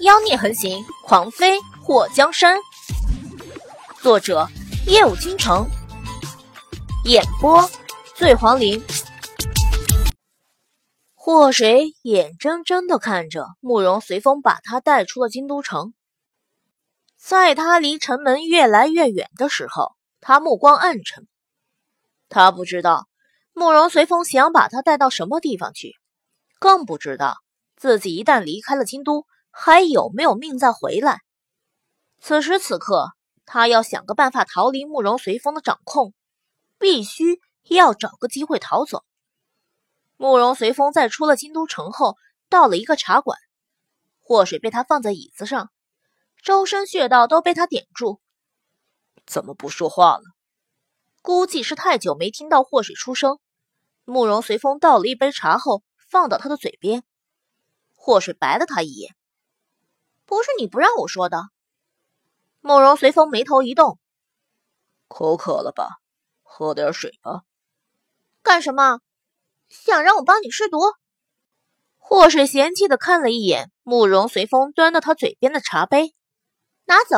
妖孽横行，狂妃祸江山。作者：夜舞倾城，演播：醉黄林。祸水眼睁睁的看着慕容随风把他带出了京都城，在他离城门越来越远的时候，他目光暗沉。他不知道慕容随风想把他带到什么地方去，更不知道自己一旦离开了京都。还有没有命再回来？此时此刻，他要想个办法逃离慕容随风的掌控，必须要找个机会逃走。慕容随风在出了京都城后，到了一个茶馆，祸水被他放在椅子上，周身穴道都被他点住。怎么不说话了？估计是太久没听到祸水出声。慕容随风倒了一杯茶后，放到他的嘴边，祸水白了他一眼。不是你不让我说的。慕容随风眉头一动，口渴了吧？喝点水吧。干什么？想让我帮你试毒？祸水嫌弃的看了一眼慕容随风端到他嘴边的茶杯，拿走。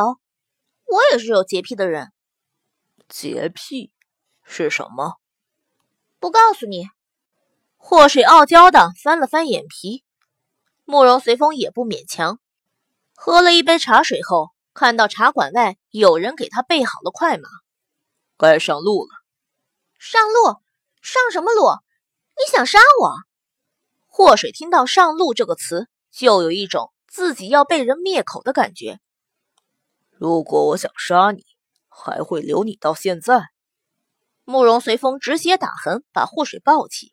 我也是有洁癖的人。洁癖是什么？不告诉你。祸水傲娇的翻了翻眼皮，慕容随风也不勉强。喝了一杯茶水后，看到茶馆外有人给他备好了快马，该上路了。上路？上什么路？你想杀我？祸水听到“上路”这个词，就有一种自己要被人灭口的感觉。如果我想杀你，还会留你到现在？慕容随风止血打横，把祸水抱起，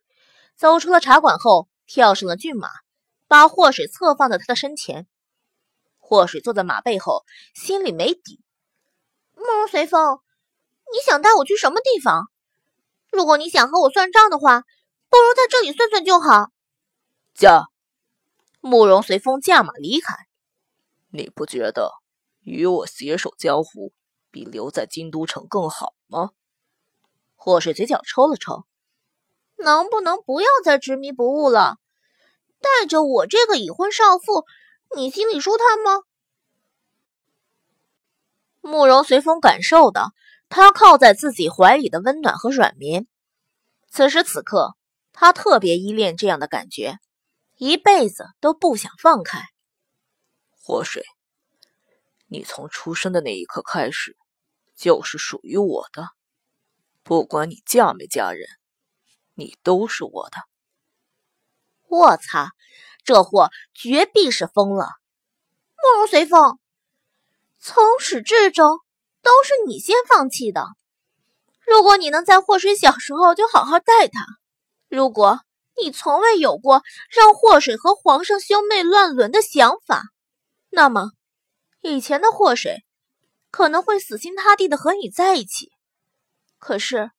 走出了茶馆后，跳上了骏马，把祸水侧放在他的身前。祸水坐在马背后，心里没底。慕容随风，你想带我去什么地方？如果你想和我算账的话，不如在这里算算就好。驾！慕容随风驾马离开。你不觉得与我携手江湖，比留在京都城更好吗？祸水嘴角抽了抽，能不能不要再执迷不悟了？带着我这个已婚少妇。你心里舒坦吗？慕容随风感受到他靠在自己怀里的温暖和软绵，此时此刻，他特别依恋这样的感觉，一辈子都不想放开。祸水，你从出生的那一刻开始，就是属于我的，不管你嫁没嫁人，你都是我的。我擦！这货绝壁是疯了，慕容随风，从始至终都是你先放弃的。如果你能在祸水小时候就好好待他，如果你从未有过让祸水和皇上兄妹乱伦的想法，那么以前的祸水可能会死心塌地的和你在一起。可是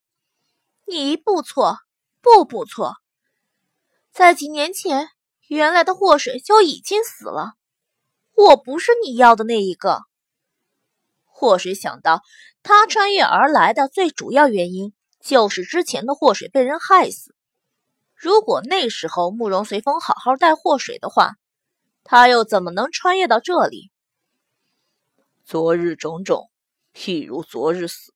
你一步错，步步错，在几年前。原来的祸水就已经死了，我不是你要的那一个。祸水想到，他穿越而来的最主要原因就是之前的祸水被人害死。如果那时候慕容随风好好带祸水的话，他又怎么能穿越到这里？昨日种种，譬如昨日死；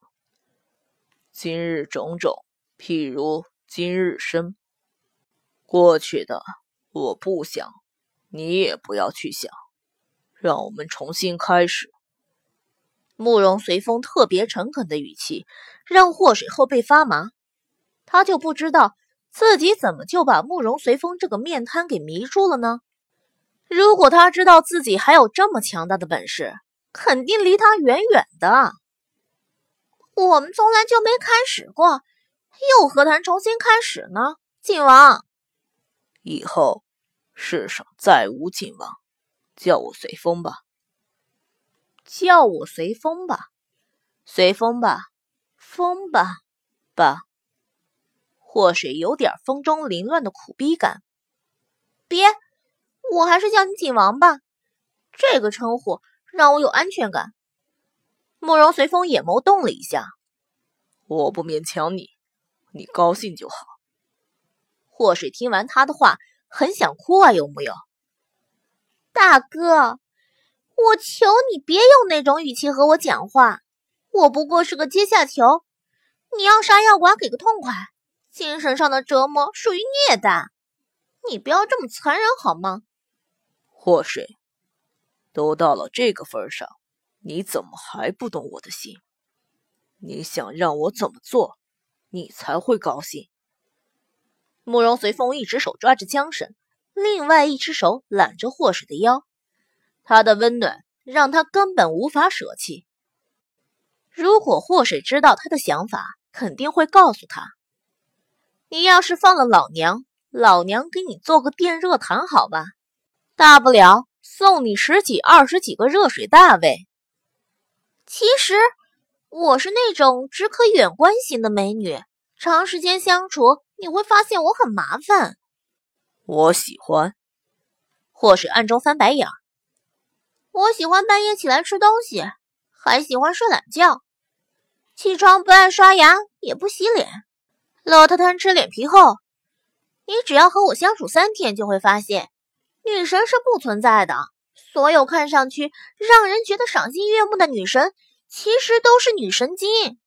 今日种种，譬如今日生。过去的。我不想，你也不要去想，让我们重新开始。慕容随风特别诚恳的语气让祸水后背发麻，他就不知道自己怎么就把慕容随风这个面瘫给迷住了呢？如果他知道自己还有这么强大的本事，肯定离他远远的。我们从来就没开始过，又何谈重新开始呢？靖王。以后世上再无晋王，叫我随风吧。叫我随风吧，随风吧，风吧，吧。祸水有点风中凌乱的苦逼感。别，我还是叫你景王吧，这个称呼让我有安全感。慕容随风眼眸动了一下。我不勉强你，你高兴就好。祸水听完他的话，很想哭啊，有木有？大哥，我求你别用那种语气和我讲话，我不过是个阶下囚，你要杀要剐给个痛快，精神上的折磨属于虐待，你不要这么残忍好吗？祸水，都到了这个份上，你怎么还不懂我的心？你想让我怎么做，你才会高兴？慕容随风一只手抓着缰绳，另外一只手揽着祸水的腰。他的温暖让他根本无法舍弃。如果祸水知道他的想法，肯定会告诉他：“你要是放了老娘，老娘给你做个电热毯，好吧？大不了送你十几、二十几个热水大喂。”其实我是那种只可远观型的美女，长时间相处你会发现我很麻烦。我喜欢。或是暗中翻白眼。我喜欢半夜起来吃东西，还喜欢睡懒觉。起床不爱刷牙，也不洗脸，邋遢贪吃脸皮厚。你只要和我相处三天，就会发现，女神是不存在的。所有看上去让人觉得赏心悦目的女神，其实都是女神经。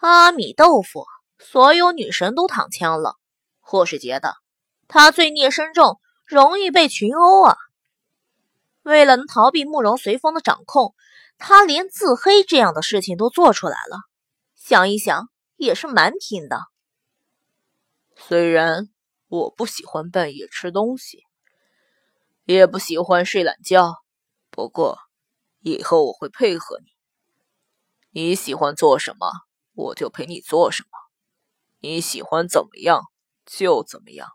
阿米豆腐，所有女神都躺枪了，或是觉得他罪孽深重，容易被群殴啊。为了能逃避慕容随风的掌控，他连自黑这样的事情都做出来了。想一想，也是蛮拼的。虽然我不喜欢半夜吃东西，也不喜欢睡懒觉，不过以后我会配合你。你喜欢做什么，我就陪你做什么。你喜欢怎么样就怎么样。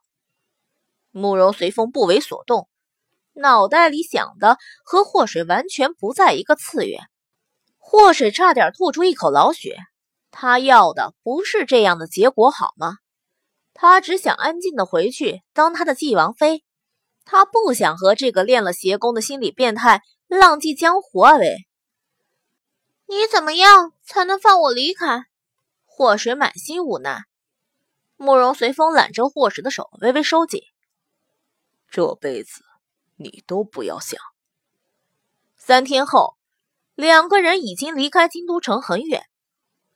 慕容随风不为所动。脑袋里想的和祸水完全不在一个次元，祸水差点吐出一口老血。他要的不是这样的结果，好吗？他只想安静的回去当他的继王妃，他不想和这个练了邪功的心理变态浪迹江湖啊！喂，你怎么样才能放我离开？祸水满心无奈。慕容随风揽着祸水的手，微微收紧。这辈子。你都不要想。三天后，两个人已经离开京都城很远。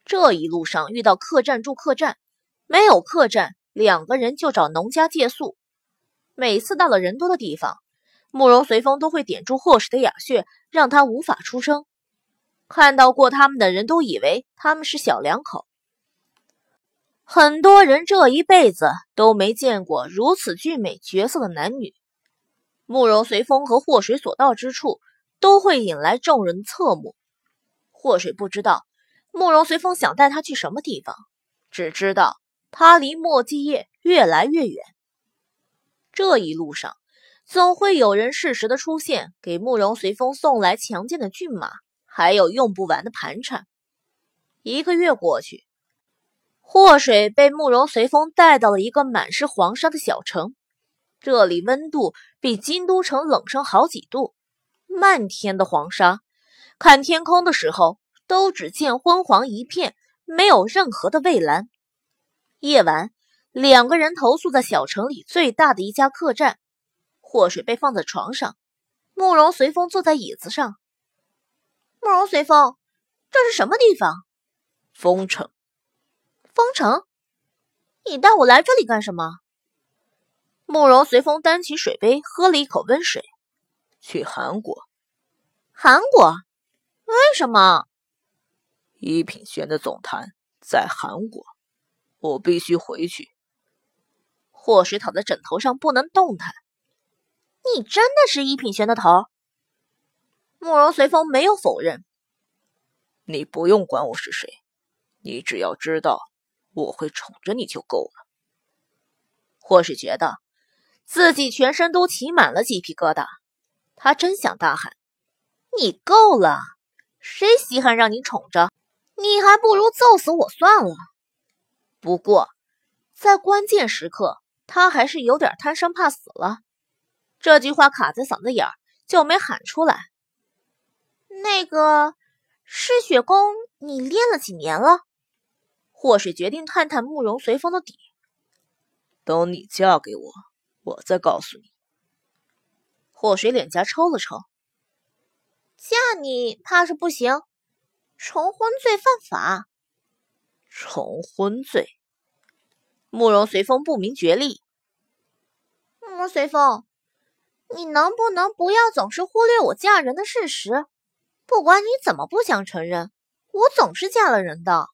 这一路上遇到客栈住客栈，没有客栈，两个人就找农家借宿。每次到了人多的地方，慕容随风都会点住霍氏的哑穴，让他无法出声。看到过他们的人都以为他们是小两口。很多人这一辈子都没见过如此俊美绝色的男女。慕容随风和祸水所到之处，都会引来众人侧目。祸水不知道慕容随风想带他去什么地方，只知道他离墨迹业越来越远。这一路上，总会有人适时的出现，给慕容随风送来强健的骏马，还有用不完的盘缠。一个月过去，祸水被慕容随风带到了一个满是黄沙的小城。这里温度比京都城冷上好几度，漫天的黄沙，看天空的时候都只见昏黄一片，没有任何的蔚蓝。夜晚，两个人投宿在小城里最大的一家客栈，祸水被放在床上，慕容随风坐在椅子上。慕容随风，这是什么地方？风城。封城？你带我来这里干什么？慕容随风端起水杯，喝了一口温水。去韩国。韩国？为什么？一品轩的总坛在韩国，我必须回去。霍水躺在枕头上不能动弹。你真的是一品轩的头？慕容随风没有否认。你不用管我是谁，你只要知道我会宠着你就够了。或是觉得。自己全身都起满了鸡皮疙瘩，他真想大喊：“你够了！谁稀罕让你宠着？你还不如揍死我算了。”不过，在关键时刻，他还是有点贪生怕死了。这句话卡在嗓子眼儿，就没喊出来。那个失血功，你练了几年了？或是决定探探慕容随风的底。等你嫁给我。我再告诉你。祸水脸颊抽了抽，嫁你怕是不行，重婚罪犯法。重婚罪，慕容随风不明觉厉。慕容随风，你能不能不要总是忽略我嫁人的事实？不管你怎么不想承认，我总是嫁了人的。